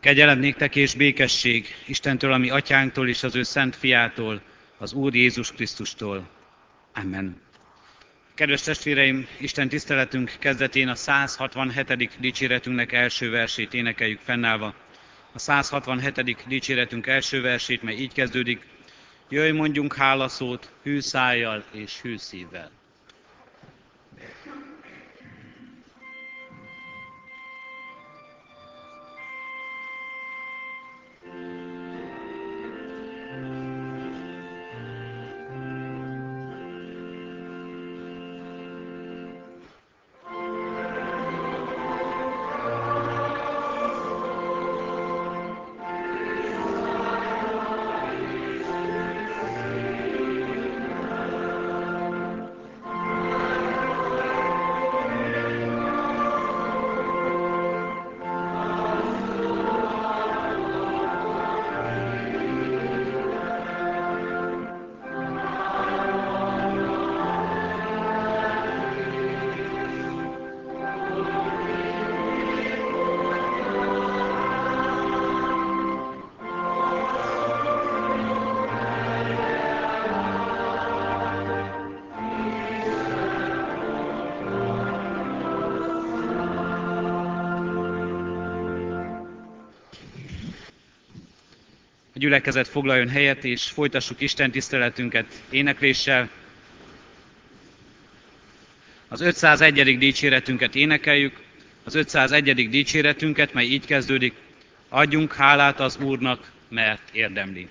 Kegyelem néktek és békesség Istentől, ami atyánktól és az ő szent fiától, az Úr Jézus Krisztustól. Amen. Kedves testvéreim, Isten tiszteletünk kezdetén a 167. dicséretünknek első versét énekeljük fennállva. A 167. dicséretünk első versét, mely így kezdődik. Jöjj, mondjunk hálaszót hű szájjal és hű szívvel. A gyülekezet foglaljon helyet, és folytassuk Isten tiszteletünket énekléssel. Az 501. dicséretünket énekeljük, az 501. dicséretünket, mely így kezdődik, adjunk hálát az Úrnak, mert érdemli.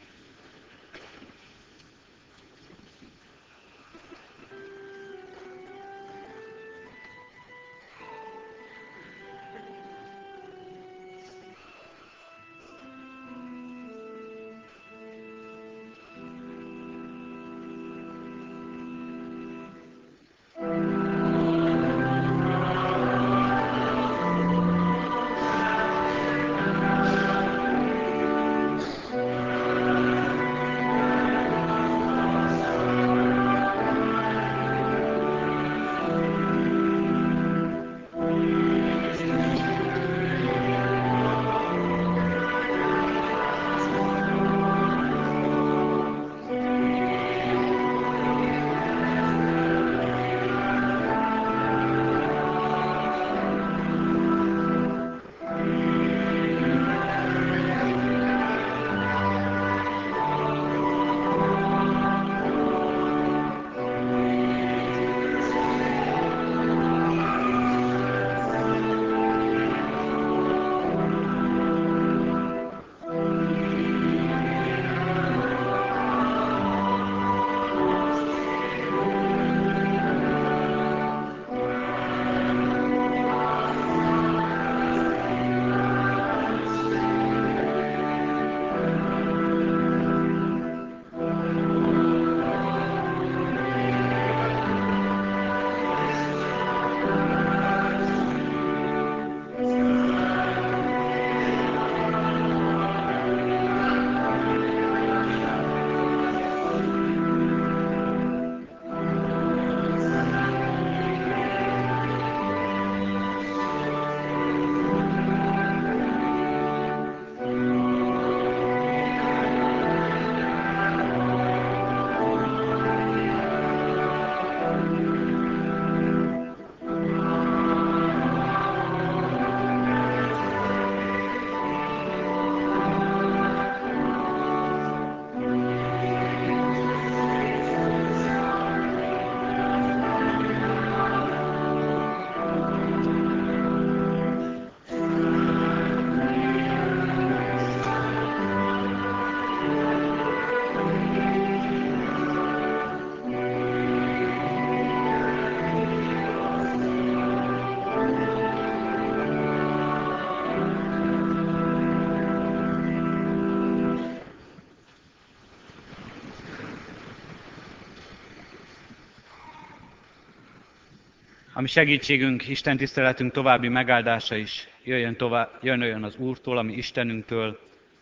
Ami segítségünk, Isten tiszteletünk további megáldása is jöjjön, tovább, jön az Úrtól, ami Istenünktől,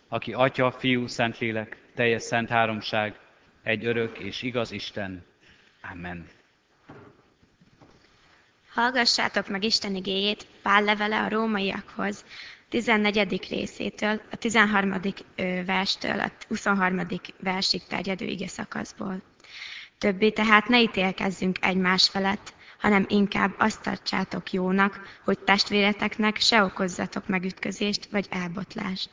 aki Atya, Fiú, Szentlélek, teljes szent háromság, egy örök és igaz Isten. Amen. Hallgassátok meg Isten igéjét Pál levele a rómaiakhoz, 14. részétől, a 13. verstől a 23. versig terjedő ige szakaszból. Többé tehát ne ítélkezzünk egymás felett, hanem inkább azt tartsátok jónak, hogy testvéreteknek se okozzatok megütközést vagy elbotlást.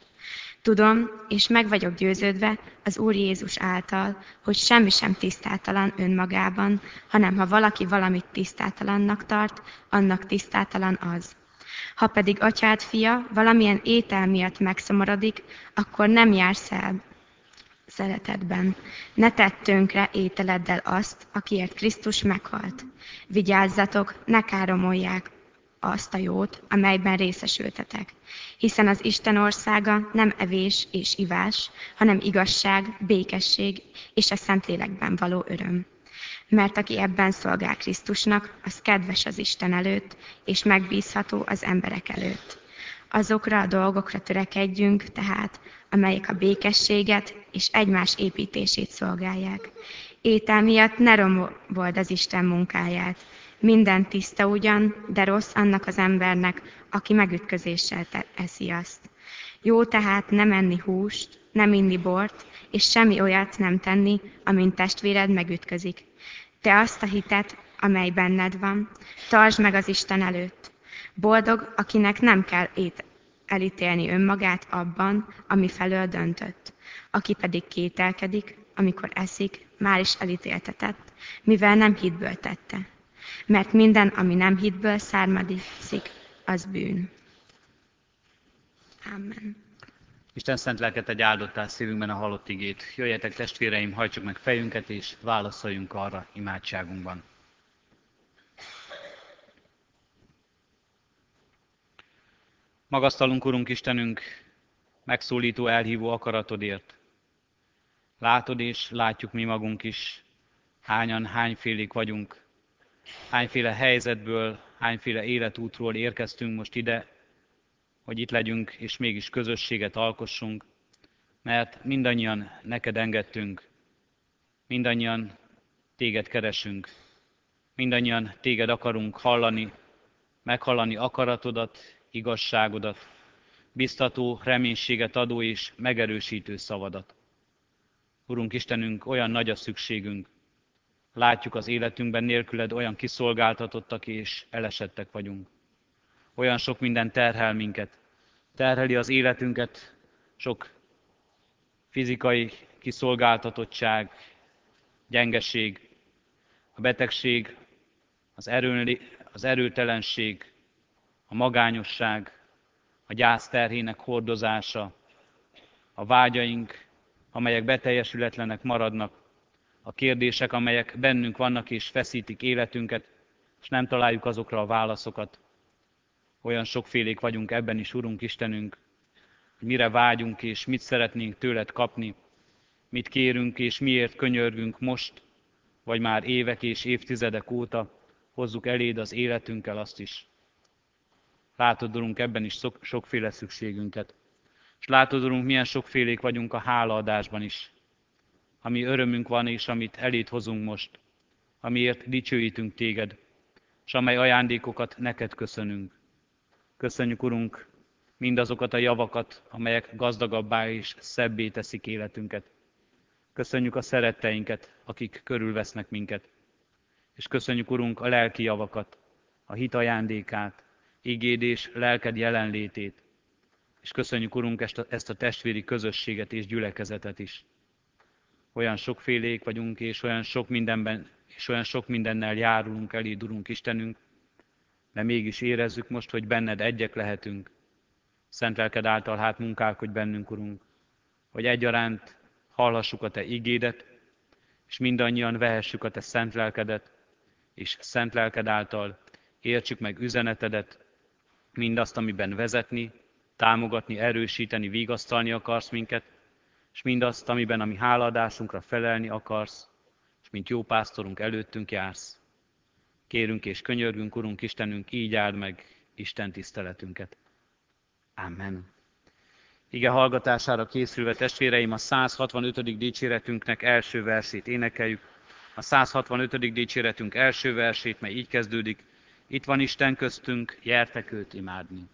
Tudom, és meg vagyok győződve az Úr Jézus által, hogy semmi sem tisztátalan önmagában, hanem ha valaki valamit tisztátalannak tart, annak tisztátalan az. Ha pedig atyád fia valamilyen étel miatt megszomorodik, akkor nem jársz el szeretetben. Ne tedd tönkre ételeddel azt, akiért Krisztus meghalt. Vigyázzatok, ne káromolják azt a jót, amelyben részesültetek. Hiszen az Isten országa nem evés és ivás, hanem igazság, békesség és a Szentlélekben való öröm. Mert aki ebben szolgál Krisztusnak, az kedves az Isten előtt, és megbízható az emberek előtt. Azokra a dolgokra törekedjünk, tehát, amelyek a békességet és egymás építését szolgálják. Étel miatt ne romold az Isten munkáját. Minden tiszta ugyan, de rossz annak az embernek, aki megütközéssel eszi azt. Jó tehát nem enni húst, nem inni bort, és semmi olyat nem tenni, amint testvéred megütközik. Te azt a hitet, amely benned van, tartsd meg az Isten előtt. Boldog, akinek nem kell elítélni önmagát abban, ami felől döntött. Aki pedig kételkedik, amikor eszik, már is elítéltetett, mivel nem hitből tette. Mert minden, ami nem hitből származik, az bűn. Amen. Isten szent lelket egy áldottál szívünkben a halott igét. Jöjjetek testvéreim, hajtsuk meg fejünket, és válaszoljunk arra imádságunkban. Magasztalunk, Urunk Istenünk, megszólító, elhívó akaratodért. Látod és látjuk mi magunk is, hányan, hányfélék vagyunk, hányféle helyzetből, hányféle életútról érkeztünk most ide, hogy itt legyünk, és mégis közösséget alkossunk, mert mindannyian neked engedtünk, mindannyian téged keresünk, mindannyian téged akarunk hallani, meghallani akaratodat, igazságodat, biztató, reménységet adó és megerősítő szavadat. Urunk Istenünk, olyan nagy a szükségünk. Látjuk az életünkben nélküled olyan kiszolgáltatottak és elesettek vagyunk. Olyan sok minden terhel minket. Terheli az életünket sok fizikai kiszolgáltatottság, gyengeség, a betegség, az, erő, az erőtelenség, a magányosság, a gyász terhének hordozása, a vágyaink, amelyek beteljesületlenek maradnak, a kérdések, amelyek bennünk vannak és feszítik életünket, és nem találjuk azokra a válaszokat. Olyan sokfélék vagyunk ebben is, Urunk Istenünk, hogy mire vágyunk és mit szeretnénk tőled kapni, mit kérünk és miért könyörgünk most, vagy már évek és évtizedek óta, hozzuk eléd az életünkkel azt is. Látod, Urunk, ebben is sok, sokféle szükségünket. És látod, Urunk, milyen sokfélék vagyunk a hálaadásban is. Ami örömünk van, és amit elét hozunk most, amiért dicsőítünk téged, és amely ajándékokat neked köszönünk. Köszönjük, Urunk, mindazokat a javakat, amelyek gazdagabbá és szebbé teszik életünket. Köszönjük a szeretteinket, akik körülvesznek minket. És köszönjük, Urunk, a lelki javakat, a hit ajándékát, igéd és lelked jelenlétét. És köszönjük, Urunk, ezt a, ezt a testvéri közösséget és gyülekezetet is. Olyan sokfélék vagyunk, és olyan sok mindenben, és olyan sok mindennel járulunk elé, Urunk Istenünk, de mégis érezzük most, hogy benned egyek lehetünk. Szent lelked által hát munkálkodj bennünk, Urunk, hogy egyaránt hallhassuk a Te igédet, és mindannyian vehessük a Te szent lelkedet, és szent lelked által értsük meg üzenetedet, mindazt, amiben vezetni, támogatni, erősíteni, vigasztalni akarsz minket, és mindazt, amiben a mi háladásunkra felelni akarsz, és mint jó pásztorunk előttünk jársz. Kérünk és könyörgünk, Urunk Istenünk, így áld meg Isten tiszteletünket. Amen. Ige hallgatására készülve testvéreim a 165. dicséretünknek első versét énekeljük. A 165. dicséretünk első versét, mely így kezdődik. Itt van Isten köztünk, jertek őt imádni.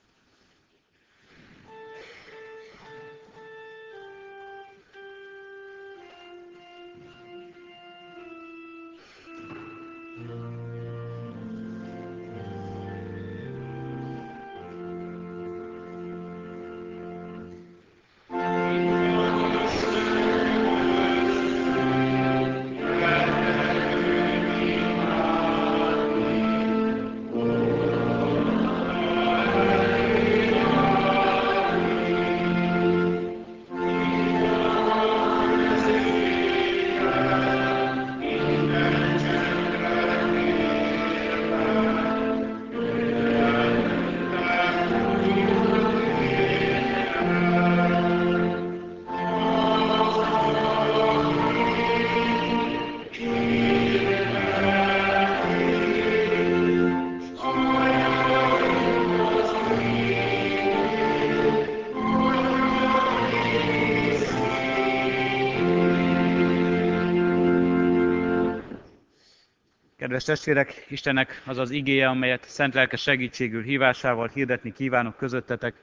Kedves testvérek, Istennek az az igéje, amelyet szent lelke segítségül hívásával hirdetni kívánok közöttetek,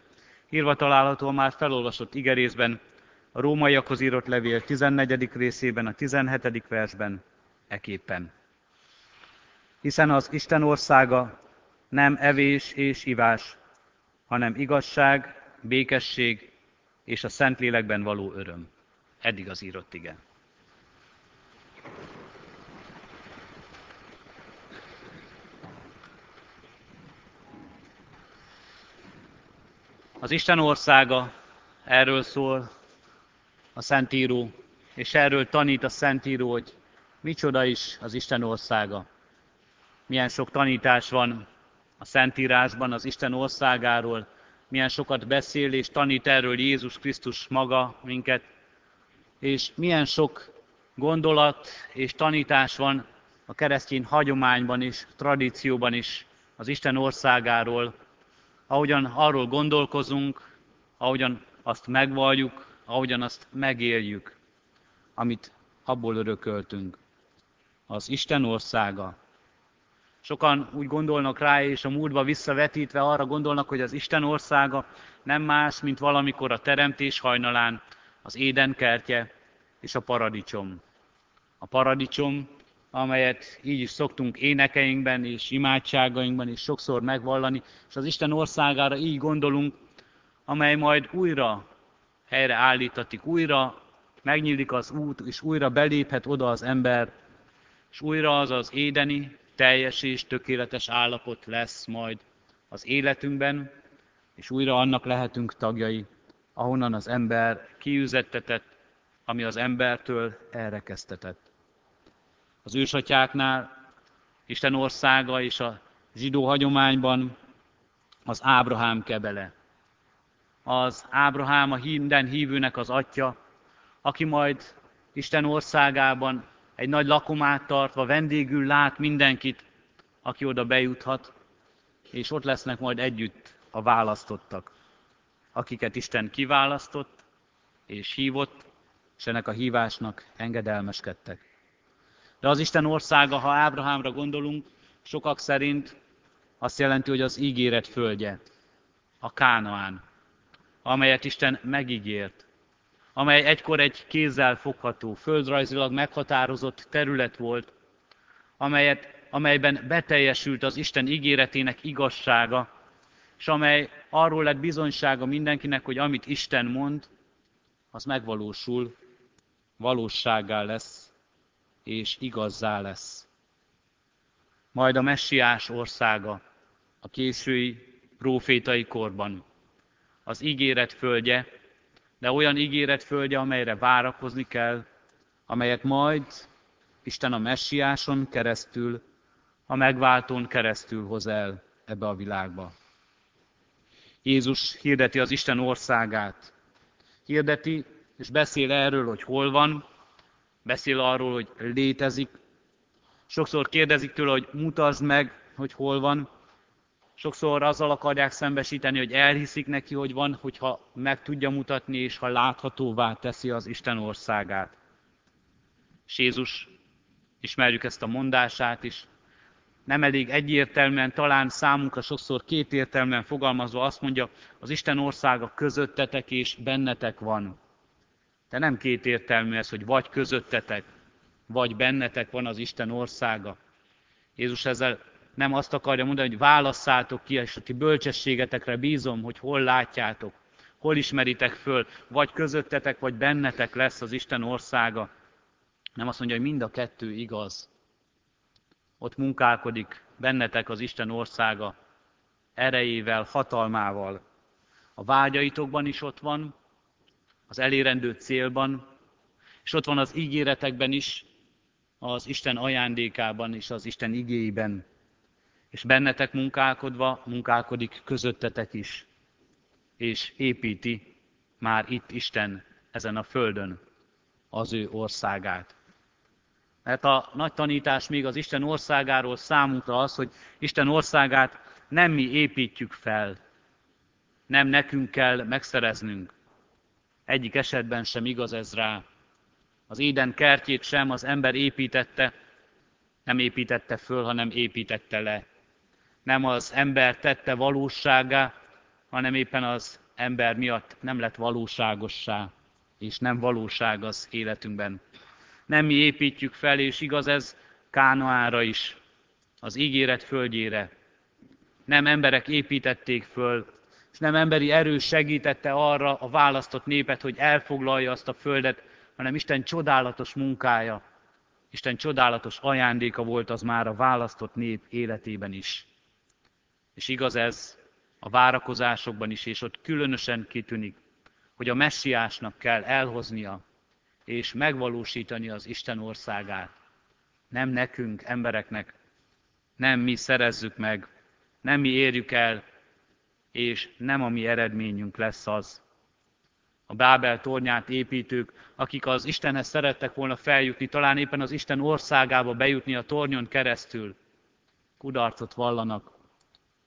írva található már felolvasott igerészben, a rómaiakhoz írott levél 14. részében, a 17. versben, eképpen. Hiszen az Isten országa nem evés és ivás, hanem igazság, békesség és a Szentlélekben való öröm. Eddig az írott igen. Az Isten országa, erről szól a Szentíró, és erről tanít a Szentíró, hogy micsoda is az Isten országa. Milyen sok tanítás van a Szentírásban az Isten országáról, milyen sokat beszél és tanít erről Jézus Krisztus maga minket, és milyen sok gondolat és tanítás van a keresztény hagyományban is, tradícióban is az Isten országáról, ahogyan arról gondolkozunk, ahogyan azt megvalljuk, ahogyan azt megéljük, amit abból örököltünk. Az Isten országa. Sokan úgy gondolnak rá, és a múltba visszavetítve arra gondolnak, hogy az Isten országa nem más, mint valamikor a teremtés hajnalán, az éden kertje és a paradicsom. A paradicsom, amelyet így is szoktunk énekeinkben és imádságainkban is sokszor megvallani, és az Isten országára így gondolunk, amely majd újra helyre állítatik, újra megnyílik az út, és újra beléphet oda az ember, és újra az az édeni, teljes és tökéletes állapot lesz majd az életünkben, és újra annak lehetünk tagjai, ahonnan az ember kiüzettetett, ami az embertől elrekesztetett. Az ősatyáknál Isten országa és a zsidó hagyományban az Ábrahám kebele. Az Ábrahám a minden hívőnek az atya, aki majd Isten országában egy nagy lakomát tartva vendégül lát mindenkit, aki oda bejuthat, és ott lesznek majd együtt a választottak, akiket Isten kiválasztott és hívott, és ennek a hívásnak engedelmeskedtek. De az Isten országa, ha Ábrahámra gondolunk, sokak szerint azt jelenti, hogy az ígéret földje, a Kánaán, amelyet Isten megígért, amely egykor egy kézzel fogható, földrajzilag meghatározott terület volt, amelyet, amelyben beteljesült az Isten ígéretének igazsága, és amely arról lett bizonysága mindenkinek, hogy amit Isten mond, az megvalósul, valóságá lesz, és igazzá lesz. Majd a messiás országa, a késői prófétai korban, az ígéret földje, de olyan ígéret földje, amelyre várakozni kell, amelyet majd Isten a messiáson keresztül, a megváltón keresztül hoz el ebbe a világba. Jézus hirdeti az Isten országát. Hirdeti és beszél erről, hogy hol van, beszél arról, hogy létezik. Sokszor kérdezik tőle, hogy mutasd meg, hogy hol van. Sokszor azzal akarják szembesíteni, hogy elhiszik neki, hogy van, hogyha meg tudja mutatni, és ha láthatóvá teszi az Isten országát. És Jézus, ismerjük ezt a mondását is, nem elég egyértelműen, talán számunkra sokszor kétértelműen fogalmazva azt mondja, az Isten országa közöttetek és bennetek van. De nem kétértelmű ez, hogy vagy közöttetek, vagy bennetek van az Isten országa. Jézus ezzel nem azt akarja mondani, hogy válasszátok ki, és a ti bölcsességetekre bízom, hogy hol látjátok, hol ismeritek föl, vagy közöttetek, vagy bennetek lesz az Isten országa. Nem azt mondja, hogy mind a kettő igaz. Ott munkálkodik bennetek az Isten országa erejével, hatalmával. A vágyaitokban is ott van, az elérendő célban, és ott van az ígéretekben is, az Isten ajándékában és az Isten igéiben. És bennetek munkálkodva munkálkodik közöttetek is, és építi már itt Isten ezen a földön az ő országát. Mert a nagy tanítás még az Isten országáról számunkra az, hogy Isten országát nem mi építjük fel, nem nekünk kell megszereznünk, egyik esetben sem igaz ez rá. Az éden kertjét sem az ember építette, Nem építette föl, hanem építette le. Nem az ember tette valóságá, hanem éppen az ember miatt nem lett valóságossá, és nem valóság az életünkben. Nem mi építjük fel, és igaz ez Kánoára is, az ígéret földjére. Nem emberek építették föl, és nem emberi erő segítette arra a választott népet, hogy elfoglalja azt a földet, hanem Isten csodálatos munkája, Isten csodálatos ajándéka volt az már a választott nép életében is. És igaz ez a várakozásokban is, és ott különösen kitűnik, hogy a messiásnak kell elhoznia és megvalósítani az Isten országát. Nem nekünk, embereknek, nem mi szerezzük meg, nem mi érjük el, és nem a mi eredményünk lesz az. A Bábel tornyát építők, akik az Istenhez szerettek volna feljutni, talán éppen az Isten országába bejutni a tornyon keresztül, kudarcot vallanak,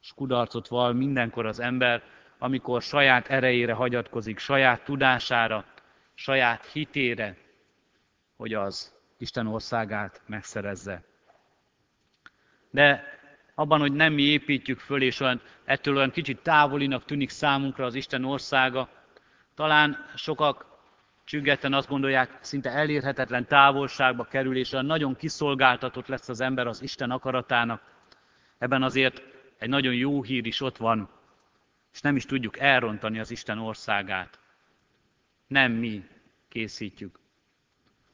és kudarcot vall mindenkor az ember, amikor saját erejére hagyatkozik, saját tudására, saját hitére, hogy az Isten országát megszerezze. De abban, hogy nem mi építjük föl, és olyan, ettől olyan kicsit távolinak tűnik számunkra az Isten országa, talán sokak csüggeten azt gondolják, szinte elérhetetlen távolságba kerül, és olyan nagyon kiszolgáltatott lesz az ember az Isten akaratának. Ebben azért egy nagyon jó hír is ott van, és nem is tudjuk elrontani az Isten országát. Nem mi készítjük,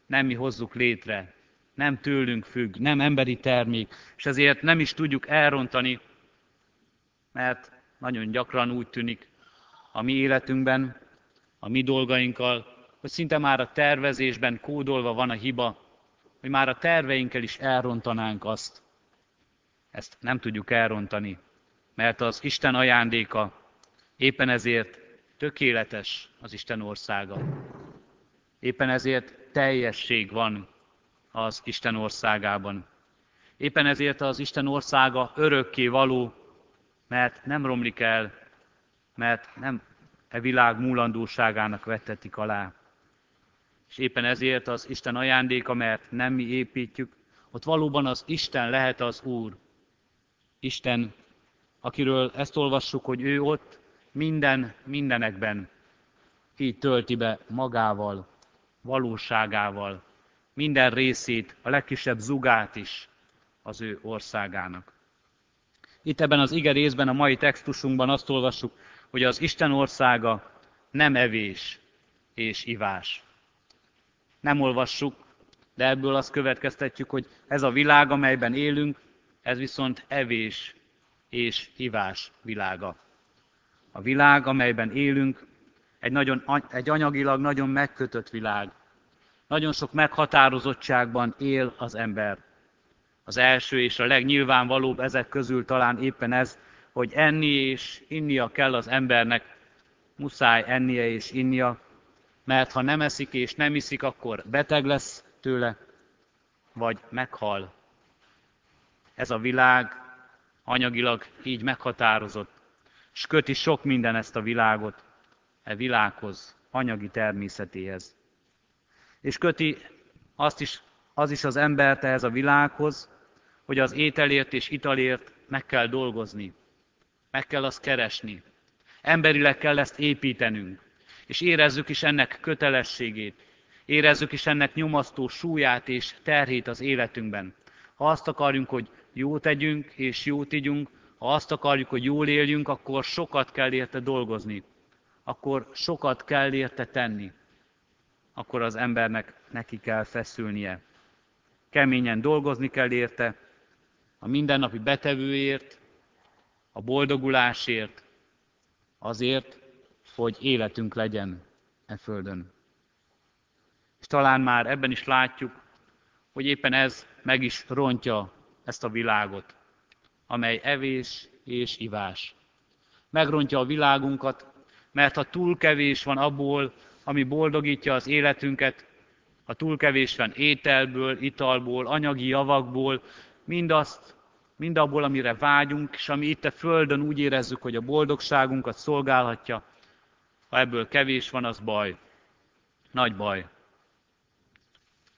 nem mi hozzuk létre, nem tőlünk függ, nem emberi termék, és ezért nem is tudjuk elrontani, mert nagyon gyakran úgy tűnik a mi életünkben, a mi dolgainkkal, hogy szinte már a tervezésben kódolva van a hiba, hogy már a terveinkkel is elrontanánk azt. Ezt nem tudjuk elrontani, mert az Isten ajándéka éppen ezért tökéletes az Isten országa. Éppen ezért teljesség van az Isten országában. Éppen ezért az Isten országa örökké való, mert nem romlik el, mert nem e világ múlandóságának vettetik alá. És éppen ezért az Isten ajándéka, mert nem mi építjük, ott valóban az Isten lehet az Úr. Isten, akiről ezt olvassuk, hogy ő ott minden mindenekben így tölti be magával, valóságával, minden részét, a legkisebb zugát is az ő országának. Itt ebben az ige részben, a mai textusunkban azt olvassuk, hogy az Isten országa nem evés és ivás. Nem olvassuk, de ebből azt következtetjük, hogy ez a világ, amelyben élünk, ez viszont evés és ivás világa. A világ, amelyben élünk, egy, nagyon, egy anyagilag nagyon megkötött világ. Nagyon sok meghatározottságban él az ember. Az első és a legnyilvánvalóbb ezek közül talán éppen ez, hogy enni és innia kell az embernek, muszáj ennie és innia, mert ha nem eszik és nem iszik, akkor beteg lesz tőle, vagy meghal. Ez a világ anyagilag így meghatározott, és köti sok minden ezt a világot, e világhoz, anyagi természetéhez. És köti azt is, az is az embert ehhez a világhoz, hogy az ételért és italért meg kell dolgozni, meg kell azt keresni. Emberileg kell ezt építenünk, és érezzük is ennek kötelességét, érezzük is ennek nyomasztó súlyát és terhét az életünkben. Ha azt akarjunk, hogy jót tegyünk és jót ígyunk, ha azt akarjuk, hogy jól éljünk, akkor sokat kell érte dolgozni, akkor sokat kell érte tenni, akkor az embernek neki kell feszülnie. Keményen dolgozni kell érte, a mindennapi betevőért, a boldogulásért, azért, hogy életünk legyen e földön. És talán már ebben is látjuk, hogy éppen ez meg is rontja ezt a világot, amely evés és ivás. Megrontja a világunkat, mert ha túl kevés van abból, ami boldogítja az életünket, ha túl kevés van ételből, italból, anyagi javakból, mindazt, mind abból, amire vágyunk, és ami itt a Földön úgy érezzük, hogy a boldogságunkat szolgálhatja, ha ebből kevés van, az baj. Nagy baj.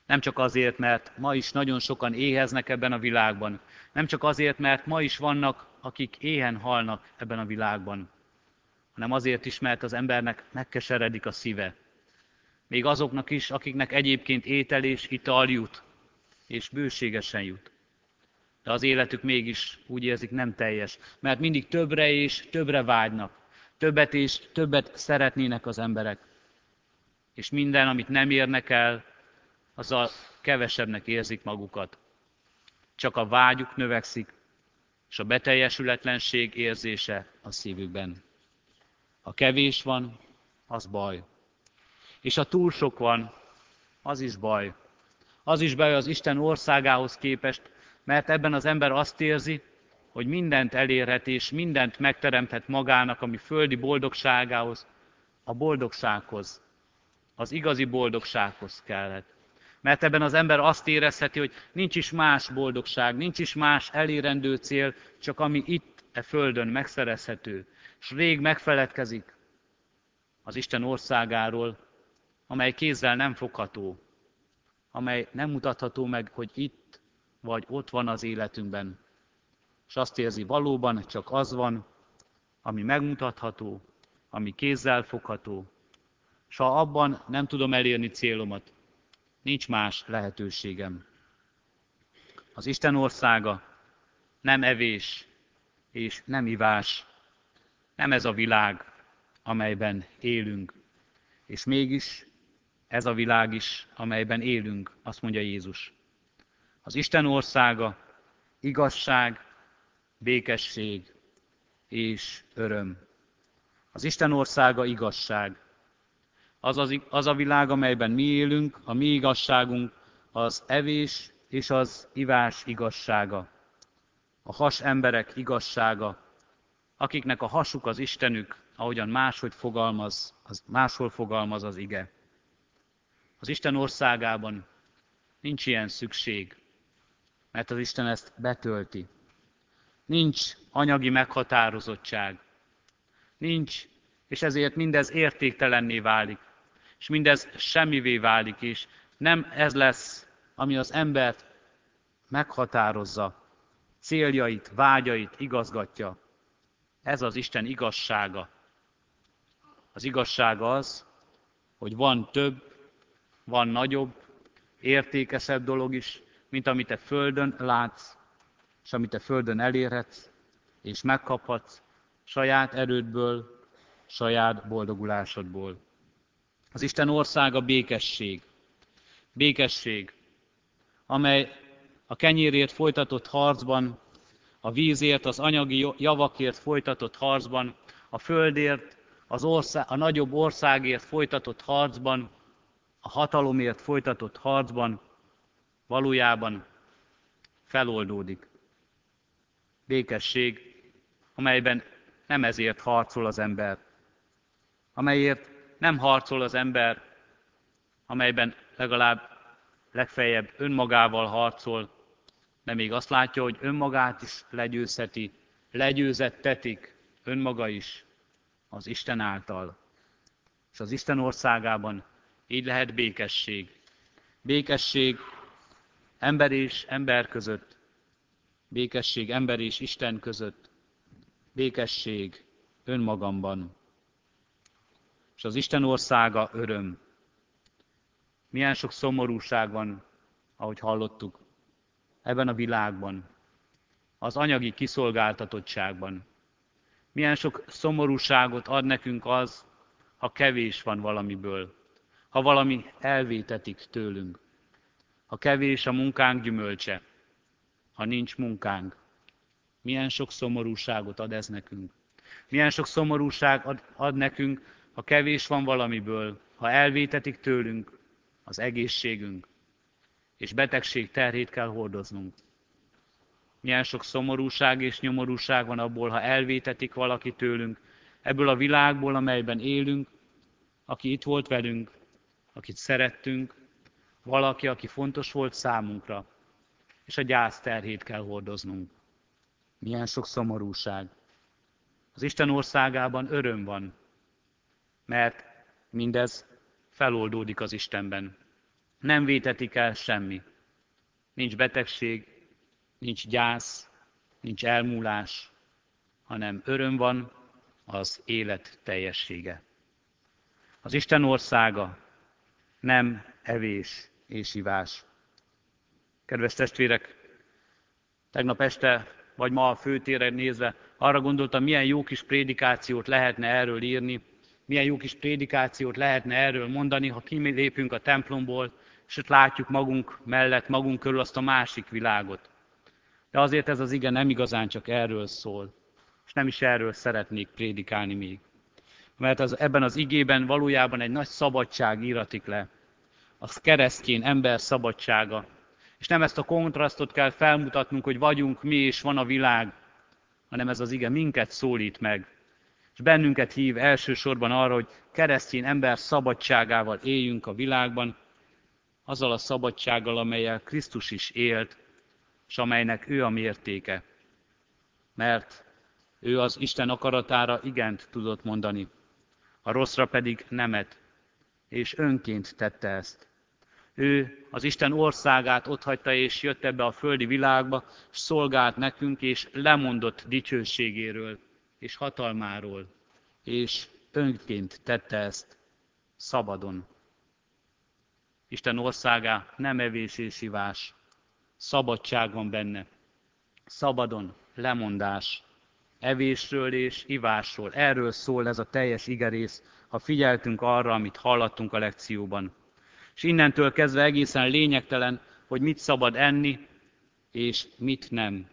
Nem csak azért, mert ma is nagyon sokan éheznek ebben a világban. Nem csak azért, mert ma is vannak, akik éhen halnak ebben a világban. Hanem azért is, mert az embernek megkeseredik a szíve. Még azoknak is, akiknek egyébként étel és ital jut, és bőségesen jut. De az életük mégis úgy érzik nem teljes, mert mindig többre és többre vágynak. Többet és többet szeretnének az emberek. És minden, amit nem érnek el, azzal kevesebbnek érzik magukat. Csak a vágyuk növekszik, és a beteljesületlenség érzése a szívükben. Ha kevés van, az baj. És ha túl sok van, az is baj. Az is baj az Isten országához képest, mert ebben az ember azt érzi, hogy mindent elérhet és mindent megteremthet magának, ami földi boldogságához, a boldogsághoz, az igazi boldogsághoz kellett. Mert ebben az ember azt érezheti, hogy nincs is más boldogság, nincs is más elérendő cél, csak ami itt e földön megszerezhető. És rég megfeledkezik az Isten országáról, amely kézzel nem fogható, amely nem mutatható meg, hogy itt vagy ott van az életünkben. És azt érzi, valóban csak az van, ami megmutatható, ami kézzel fogható. És ha abban nem tudom elérni célomat, nincs más lehetőségem. Az Isten országa nem evés és nem ivás, nem ez a világ, amelyben élünk. És mégis ez a világ is, amelyben élünk, azt mondja Jézus. Az Isten országa igazság, békesség és öröm. Az Isten országa igazság. Az, az, az a világ, amelyben mi élünk, a mi igazságunk, az evés és az ivás igazsága. A has emberek igazsága, akiknek a hasuk az Istenük, ahogyan máshogy fogalmaz, az máshol fogalmaz az ige. Az Isten országában nincs ilyen szükség, mert az Isten ezt betölti. Nincs anyagi meghatározottság. Nincs, és ezért mindez értéktelenné válik, és mindez semmivé válik, és nem ez lesz, ami az embert meghatározza, céljait, vágyait igazgatja. Ez az Isten igazsága. Az igazság az, hogy van több, van nagyobb, értékesebb dolog is, mint amit te földön látsz, és amit te földön elérhetsz, és megkaphatsz saját erődből, saját boldogulásodból. Az Isten országa békesség. Békesség, amely a kenyérért folytatott harcban, a vízért, az anyagi javakért folytatott harcban, a földért, az ország, a nagyobb országért folytatott harcban, a hatalomért folytatott harcban valójában feloldódik. Békesség, amelyben nem ezért harcol az ember, amelyért nem harcol az ember, amelyben legalább legfeljebb önmagával harcol, de még azt látja, hogy önmagát is legyőzheti, legyőzettetik önmaga is az Isten által. És az Isten országában így lehet békesség. Békesség ember és ember között, békesség ember és Isten között, békesség önmagamban. És az Isten országa öröm. Milyen sok szomorúság van, ahogy hallottuk, ebben a világban, az anyagi kiszolgáltatottságban. Milyen sok szomorúságot ad nekünk az, ha kevés van valamiből, ha valami elvétetik tőlünk, ha kevés a munkánk gyümölcse, ha nincs munkánk. Milyen sok szomorúságot ad ez nekünk. Milyen sok szomorúság ad, ad nekünk, ha kevés van valamiből, ha elvétetik tőlünk az egészségünk, és betegség terhét kell hordoznunk. Milyen sok szomorúság és nyomorúság van abból, ha elvétetik valaki tőlünk, ebből a világból, amelyben élünk, aki itt volt velünk, akit szerettünk, valaki, aki fontos volt számunkra, és a gyász terhét kell hordoznunk. Milyen sok szomorúság. Az Isten országában öröm van, mert mindez feloldódik az Istenben. Nem vétetik el semmi. Nincs betegség, nincs gyász, nincs elmúlás, hanem öröm van az élet teljessége. Az Isten országa nem evés és ivás. Kedves testvérek, tegnap este, vagy ma a főtérre nézve, arra gondoltam, milyen jó kis prédikációt lehetne erről írni, milyen jó kis prédikációt lehetne erről mondani, ha kilépünk a templomból, ott látjuk magunk mellett, magunk körül azt a másik világot. De azért ez az ige nem igazán csak erről szól, és nem is erről szeretnék prédikálni még. Mert az, ebben az igében valójában egy nagy szabadság íratik le. Az keresztjén ember szabadsága. És nem ezt a kontrasztot kell felmutatnunk, hogy vagyunk mi és van a világ, hanem ez az ige minket szólít meg. És bennünket hív elsősorban arra, hogy keresztény ember szabadságával éljünk a világban, azzal a szabadsággal, amelyel Krisztus is élt, és amelynek ő a mértéke. Mert ő az Isten akaratára igent tudott mondani, a rosszra pedig nemet, és önként tette ezt. Ő az Isten országát otthagyta, és jött ebbe a földi világba, és szolgált nekünk, és lemondott dicsőségéről és hatalmáról, és önként tette ezt szabadon. Isten országá nem evés és ivás, szabadság van benne, szabadon lemondás, evésről és ivásról. Erről szól ez a teljes igerész, ha figyeltünk arra, amit hallottunk a lekcióban. És innentől kezdve egészen lényegtelen, hogy mit szabad enni, és mit nem.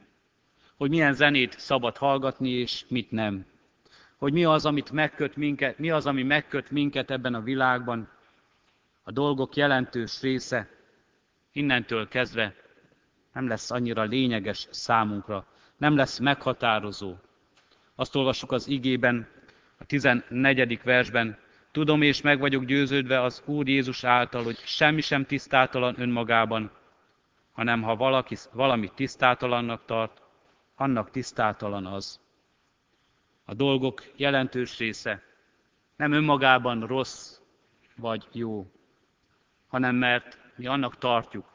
Hogy milyen zenét szabad hallgatni, és mit nem. Hogy mi az, amit megköt minket, mi az, ami megköt minket ebben a világban. A dolgok jelentős része innentől kezdve nem lesz annyira lényeges számunkra, nem lesz meghatározó. Azt olvassuk az igében, a 14. versben, Tudom és meg vagyok győződve az Úr Jézus által, hogy semmi sem tisztátalan önmagában, hanem ha valaki valamit tisztátalannak tart, annak tisztátalan az. A dolgok jelentős része nem önmagában rossz vagy jó, hanem mert mi annak tartjuk,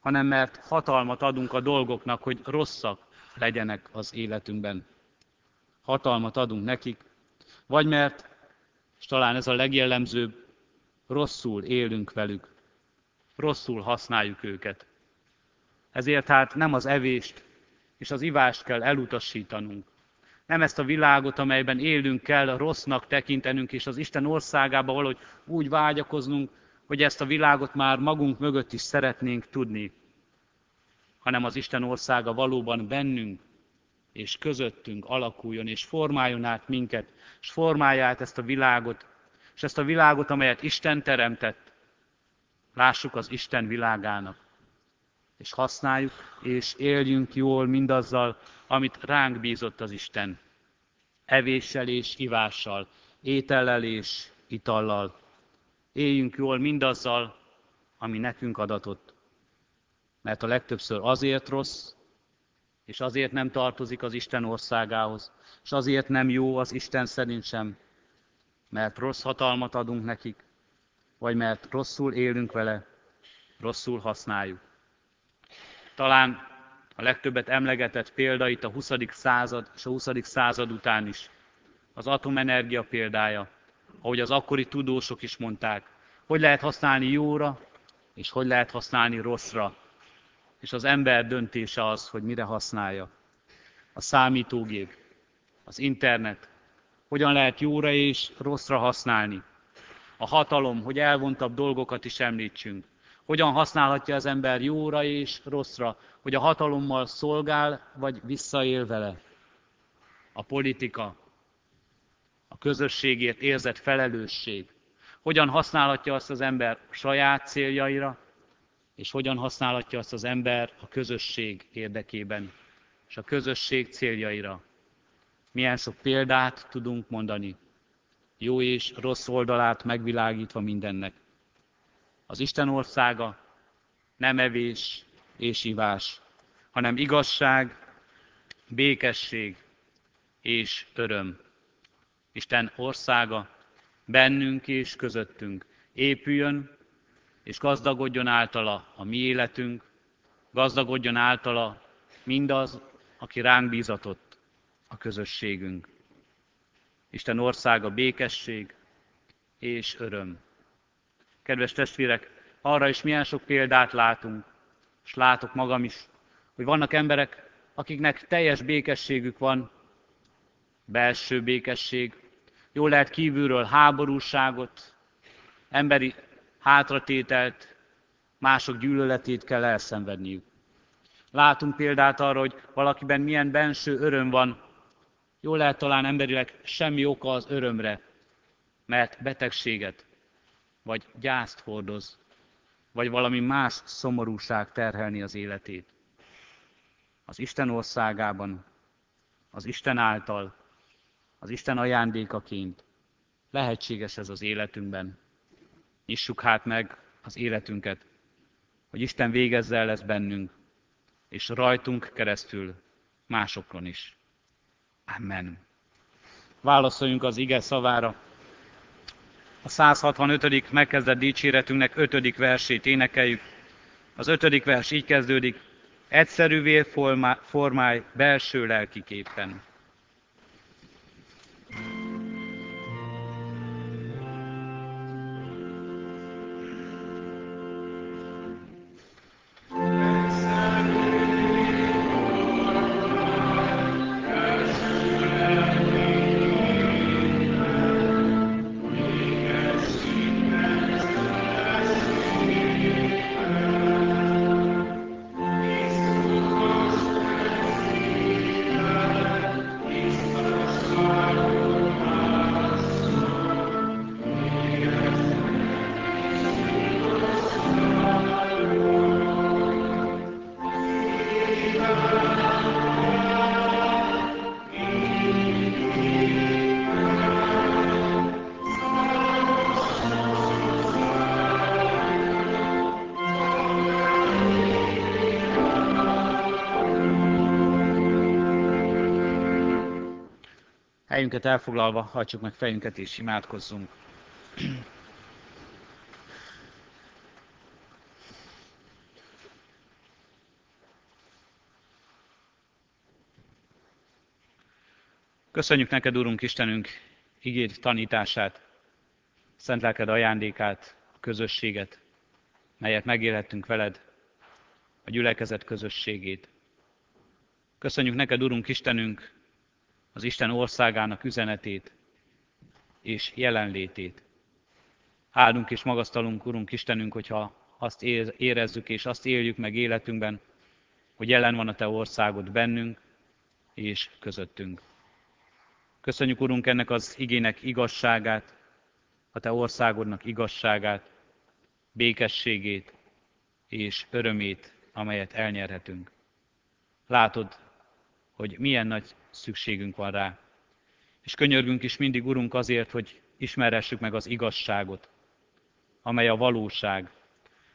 hanem mert hatalmat adunk a dolgoknak, hogy rosszak legyenek az életünkben. Hatalmat adunk nekik, vagy mert és talán ez a legjellemzőbb, rosszul élünk velük, rosszul használjuk őket. Ezért hát nem az evést és az ivást kell elutasítanunk. Nem ezt a világot, amelyben élünk kell rossznak tekintenünk, és az Isten országába valahogy úgy vágyakoznunk, hogy ezt a világot már magunk mögött is szeretnénk tudni, hanem az Isten országa valóban bennünk és közöttünk alakuljon, és formáljon át minket, és formálja át ezt a világot, és ezt a világot, amelyet Isten teremtett, lássuk az Isten világának, és használjuk, és éljünk jól mindazzal, amit ránk bízott az Isten. Evéssel és ivással, étellel és itallal. Éljünk jól mindazzal, ami nekünk adatott. Mert a legtöbbször azért rossz, és azért nem tartozik az Isten országához, és azért nem jó az Isten szerint sem, mert rossz hatalmat adunk nekik, vagy mert rosszul élünk vele, rosszul használjuk. Talán a legtöbbet emlegetett példa itt a 20. század és a 20. század után is. Az atomenergia példája, ahogy az akkori tudósok is mondták, hogy lehet használni jóra, és hogy lehet használni rosszra és az ember döntése az, hogy mire használja. A számítógép, az internet, hogyan lehet jóra és rosszra használni. A hatalom, hogy elvontabb dolgokat is említsünk. Hogyan használhatja az ember jóra és rosszra, hogy a hatalommal szolgál, vagy visszaél vele. A politika, a közösségért érzett felelősség. Hogyan használhatja azt az ember saját céljaira, és hogyan használhatja azt az ember a közösség érdekében, és a közösség céljaira. Milyen sok példát tudunk mondani, jó és rossz oldalát megvilágítva mindennek. Az Isten országa nem evés és ivás, hanem igazság, békesség és öröm. Isten országa bennünk és közöttünk épüljön, és gazdagodjon általa a mi életünk, gazdagodjon általa mindaz, aki ránk bízatott, a közösségünk. Isten országa békesség és öröm. Kedves testvérek, arra is milyen sok példát látunk, és látok magam is, hogy vannak emberek, akiknek teljes békességük van, belső békesség, jól lehet kívülről háborúságot, emberi hátratételt, mások gyűlöletét kell elszenvedniük. Látunk példát arra, hogy valakiben milyen benső öröm van, jól lehet talán emberileg semmi oka az örömre, mert betegséget, vagy gyászt hordoz, vagy valami más szomorúság terhelni az életét. Az Isten országában, az Isten által, az Isten ajándékaként lehetséges ez az életünkben. Nyissuk hát meg az életünket, hogy Isten végezze el ezt bennünk, és rajtunk keresztül másokon is. Amen. Válaszoljunk az ige szavára. A 165. megkezdett dicséretünknek 5. versét énekeljük. Az 5. vers így kezdődik. Egyszerűvé formálj belső lelkiképpen. Helyünket elfoglalva, hajtsuk meg fejünket és imádkozzunk. Köszönjük neked, Úrunk Istenünk, igéd tanítását, szent lelked ajándékát, közösséget, melyet megélhettünk veled, a gyülekezet közösségét. Köszönjük neked, Urunk Istenünk, az Isten országának üzenetét és jelenlétét. Áldunk és magasztalunk, Urunk Istenünk, hogyha azt érezzük és azt éljük meg életünkben, hogy jelen van a Te országod bennünk és közöttünk. Köszönjük, Urunk, ennek az igének igazságát, a Te országodnak igazságát, békességét és örömét, amelyet elnyerhetünk. Látod, hogy milyen nagy szükségünk van rá. És könyörgünk is mindig, Urunk, azért, hogy ismerhessük meg az igazságot, amely a valóság,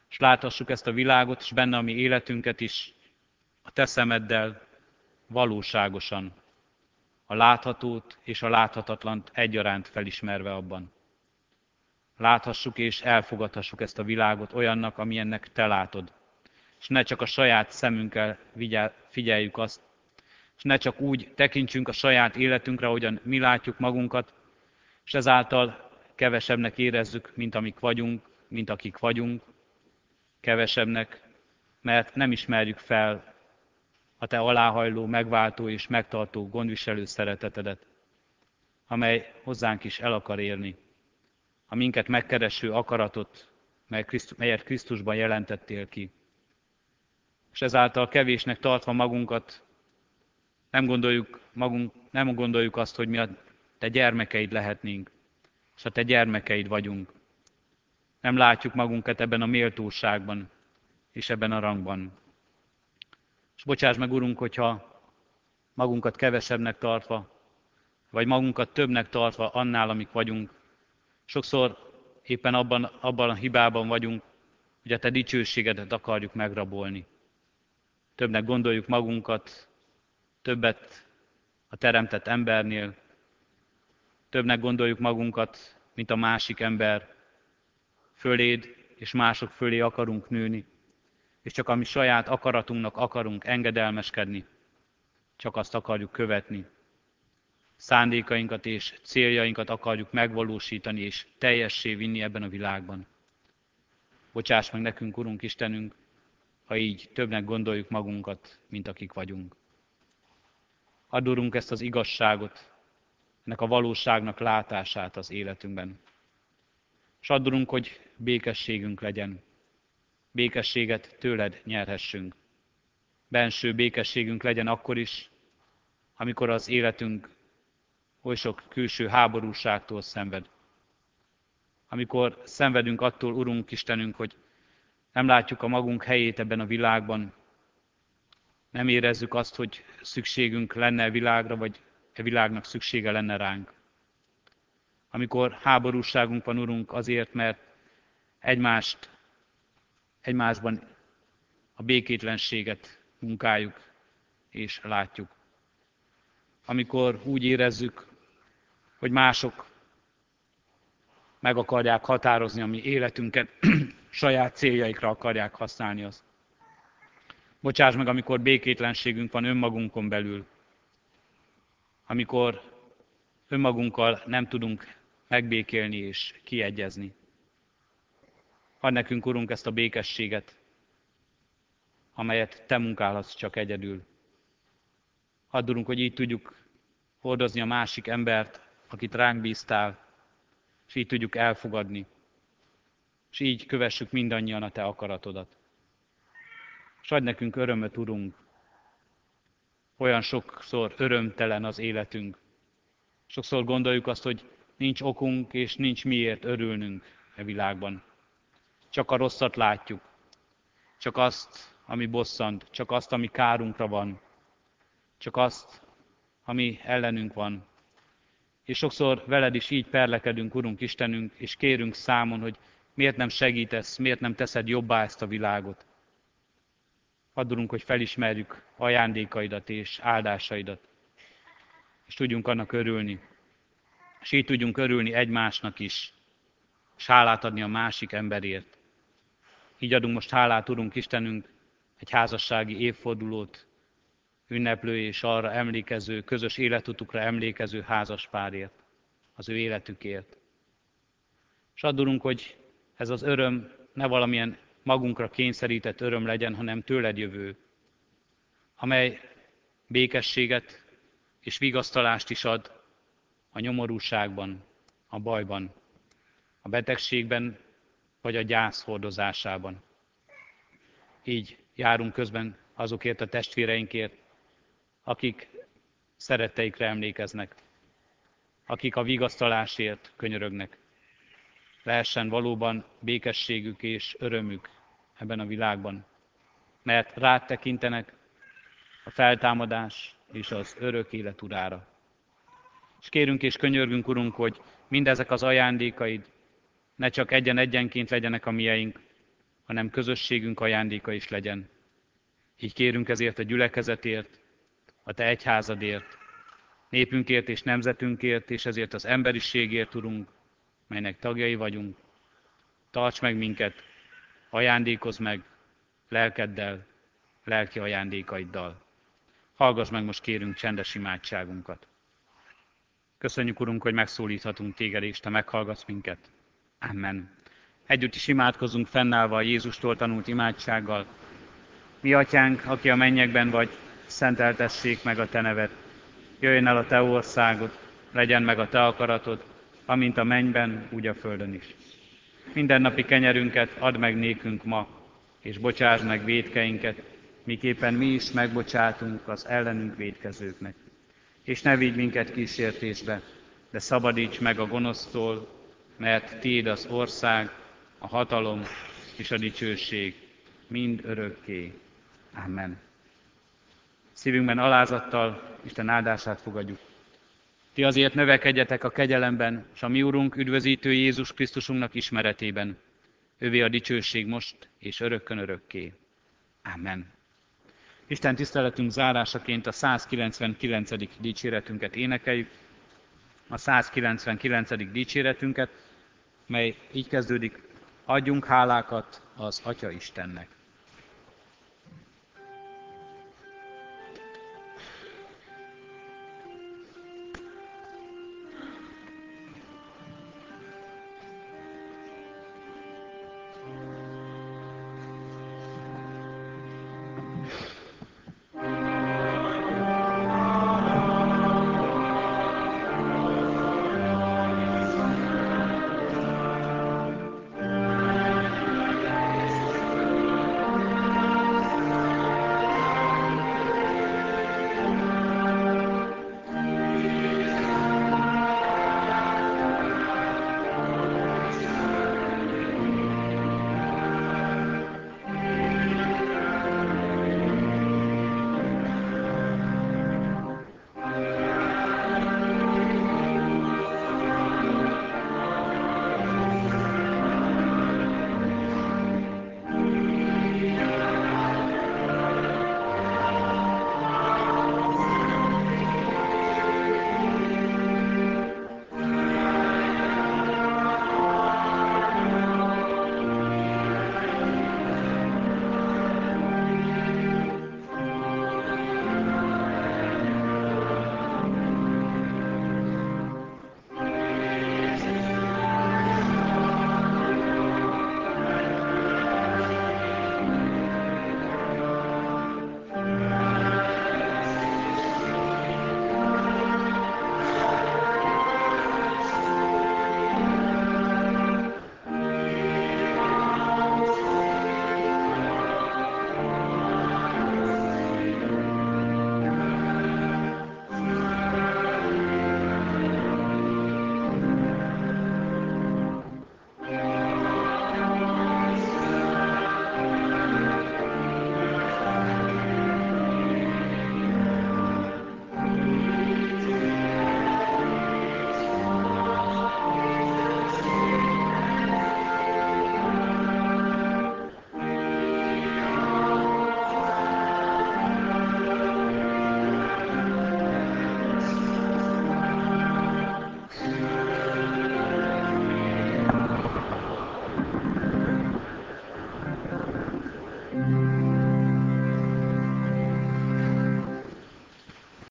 és láthassuk ezt a világot, és benne a mi életünket is a Te szemeddel valóságosan, a láthatót és a láthatatlant egyaránt felismerve abban. Láthassuk és elfogadhassuk ezt a világot olyannak, amilyennek Te látod, és ne csak a saját szemünkkel figyeljük azt, és ne csak úgy tekintsünk a saját életünkre, ahogyan mi látjuk magunkat, és ezáltal kevesebbnek érezzük, mint amik vagyunk, mint akik vagyunk, kevesebbnek, mert nem ismerjük fel a Te aláhajló, megváltó és megtartó, gondviselő szeretetedet, amely hozzánk is el akar érni. A minket megkereső akaratot, melyet Krisztusban jelentettél ki. És ezáltal kevésnek tartva magunkat, nem gondoljuk, magunk, nem gondoljuk azt, hogy mi a te gyermekeid lehetnénk, és a te gyermekeid vagyunk. Nem látjuk magunkat ebben a méltóságban és ebben a rangban. És bocsáss meg, Urunk, hogyha magunkat kevesebbnek tartva, vagy magunkat többnek tartva annál, amik vagyunk, sokszor éppen abban, abban a hibában vagyunk, hogy a Te dicsőségedet akarjuk megrabolni. Többnek gondoljuk magunkat, többet a teremtett embernél, többnek gondoljuk magunkat, mint a másik ember. Föléd és mások fölé akarunk nőni, és csak ami saját akaratunknak akarunk engedelmeskedni, csak azt akarjuk követni. Szándékainkat és céljainkat akarjuk megvalósítani és teljessé vinni ebben a világban. Bocsáss meg nekünk, Urunk Istenünk, ha így többnek gondoljuk magunkat, mint akik vagyunk. Adorunk ezt az igazságot, ennek a valóságnak látását az életünkben. És adorunk, hogy békességünk legyen. Békességet tőled nyerhessünk. Benső békességünk legyen akkor is, amikor az életünk oly sok külső háborúságtól szenved. Amikor szenvedünk attól, Urunk Istenünk, hogy nem látjuk a magunk helyét ebben a világban, nem érezzük azt, hogy szükségünk lenne a világra, vagy a világnak szüksége lenne ránk. Amikor háborúságunk van, Urunk, azért, mert egymást, egymásban a békétlenséget munkáljuk és látjuk. Amikor úgy érezzük, hogy mások meg akarják határozni a mi életünket, saját céljaikra akarják használni azt. Bocsáss meg, amikor békétlenségünk van önmagunkon belül, amikor önmagunkkal nem tudunk megbékélni és kiegyezni. Ad nekünk, Urunk, ezt a békességet, amelyet Te munkálhatsz csak egyedül. Add, Urunk, hogy így tudjuk hordozni a másik embert, akit ránk bíztál, és így tudjuk elfogadni, és így kövessük mindannyian a Te akaratodat. És adj nekünk örömöt, Urunk, olyan sokszor örömtelen az életünk. Sokszor gondoljuk azt, hogy nincs okunk és nincs miért örülnünk e világban. Csak a rosszat látjuk, csak azt, ami bosszant, csak azt, ami kárunkra van, csak azt, ami ellenünk van. És sokszor veled is így perlekedünk, Urunk Istenünk, és kérünk számon, hogy miért nem segítesz, miért nem teszed jobbá ezt a világot. Adulunk, hogy felismerjük ajándékaidat és áldásaidat, és tudjunk annak örülni. És így tudjunk örülni egymásnak is, és hálát adni a másik emberért. Így adunk most hálát, Urunk Istenünk, egy házassági évfordulót ünneplő és arra emlékező, közös életutukra emlékező házaspárért, az ő életükért. És adunk, hogy ez az öröm ne valamilyen magunkra kényszerített öröm legyen, hanem tőled jövő, amely békességet és vigasztalást is ad a nyomorúságban, a bajban, a betegségben vagy a gyász hordozásában. Így járunk közben azokért a testvéreinkért, akik szeretteikre emlékeznek, akik a vigasztalásért könyörögnek. Lehessen valóban békességük és örömük ebben a világban, mert rád tekintenek a feltámadás és az örök élet urára. És kérünk és könyörgünk, Urunk, hogy mindezek az ajándékaid ne csak egyen-egyenként legyenek a mieink, hanem közösségünk ajándéka is legyen. Így kérünk ezért a gyülekezetért, a Te egyházadért, népünkért és nemzetünkért, és ezért az emberiségért, Urunk, melynek tagjai vagyunk. Tarts meg minket, ajándékozz meg lelkeddel, lelki ajándékaiddal. Hallgass meg most kérünk csendes imádságunkat. Köszönjük, Urunk, hogy megszólíthatunk téged, és te meghallgatsz minket. Amen. Együtt is imádkozunk fennállva a Jézustól tanult imádsággal. Mi atyánk, aki a mennyekben vagy, szenteltessék meg a te neved. Jöjjön el a te országod, legyen meg a te akaratod, amint a mennyben, úgy a földön is. Mindennapi kenyerünket add meg nékünk ma, és bocsáss meg védkeinket, miképpen mi is megbocsátunk az ellenünk védkezőknek. És ne vigy minket kísértésbe, de szabadíts meg a gonosztól, mert Tiéd az ország, a hatalom és a dicsőség mind örökké. Amen. Szívünkben alázattal Isten áldását fogadjuk. Ti azért növekedjetek a kegyelemben, és a mi Urunk üdvözítő Jézus Krisztusunknak ismeretében. Ővé a dicsőség most és örökkön örökké. Amen. Isten tiszteletünk zárásaként a 199. dicséretünket énekeljük. A 199. dicséretünket, mely így kezdődik. adjunk hálákat az Atya Istennek.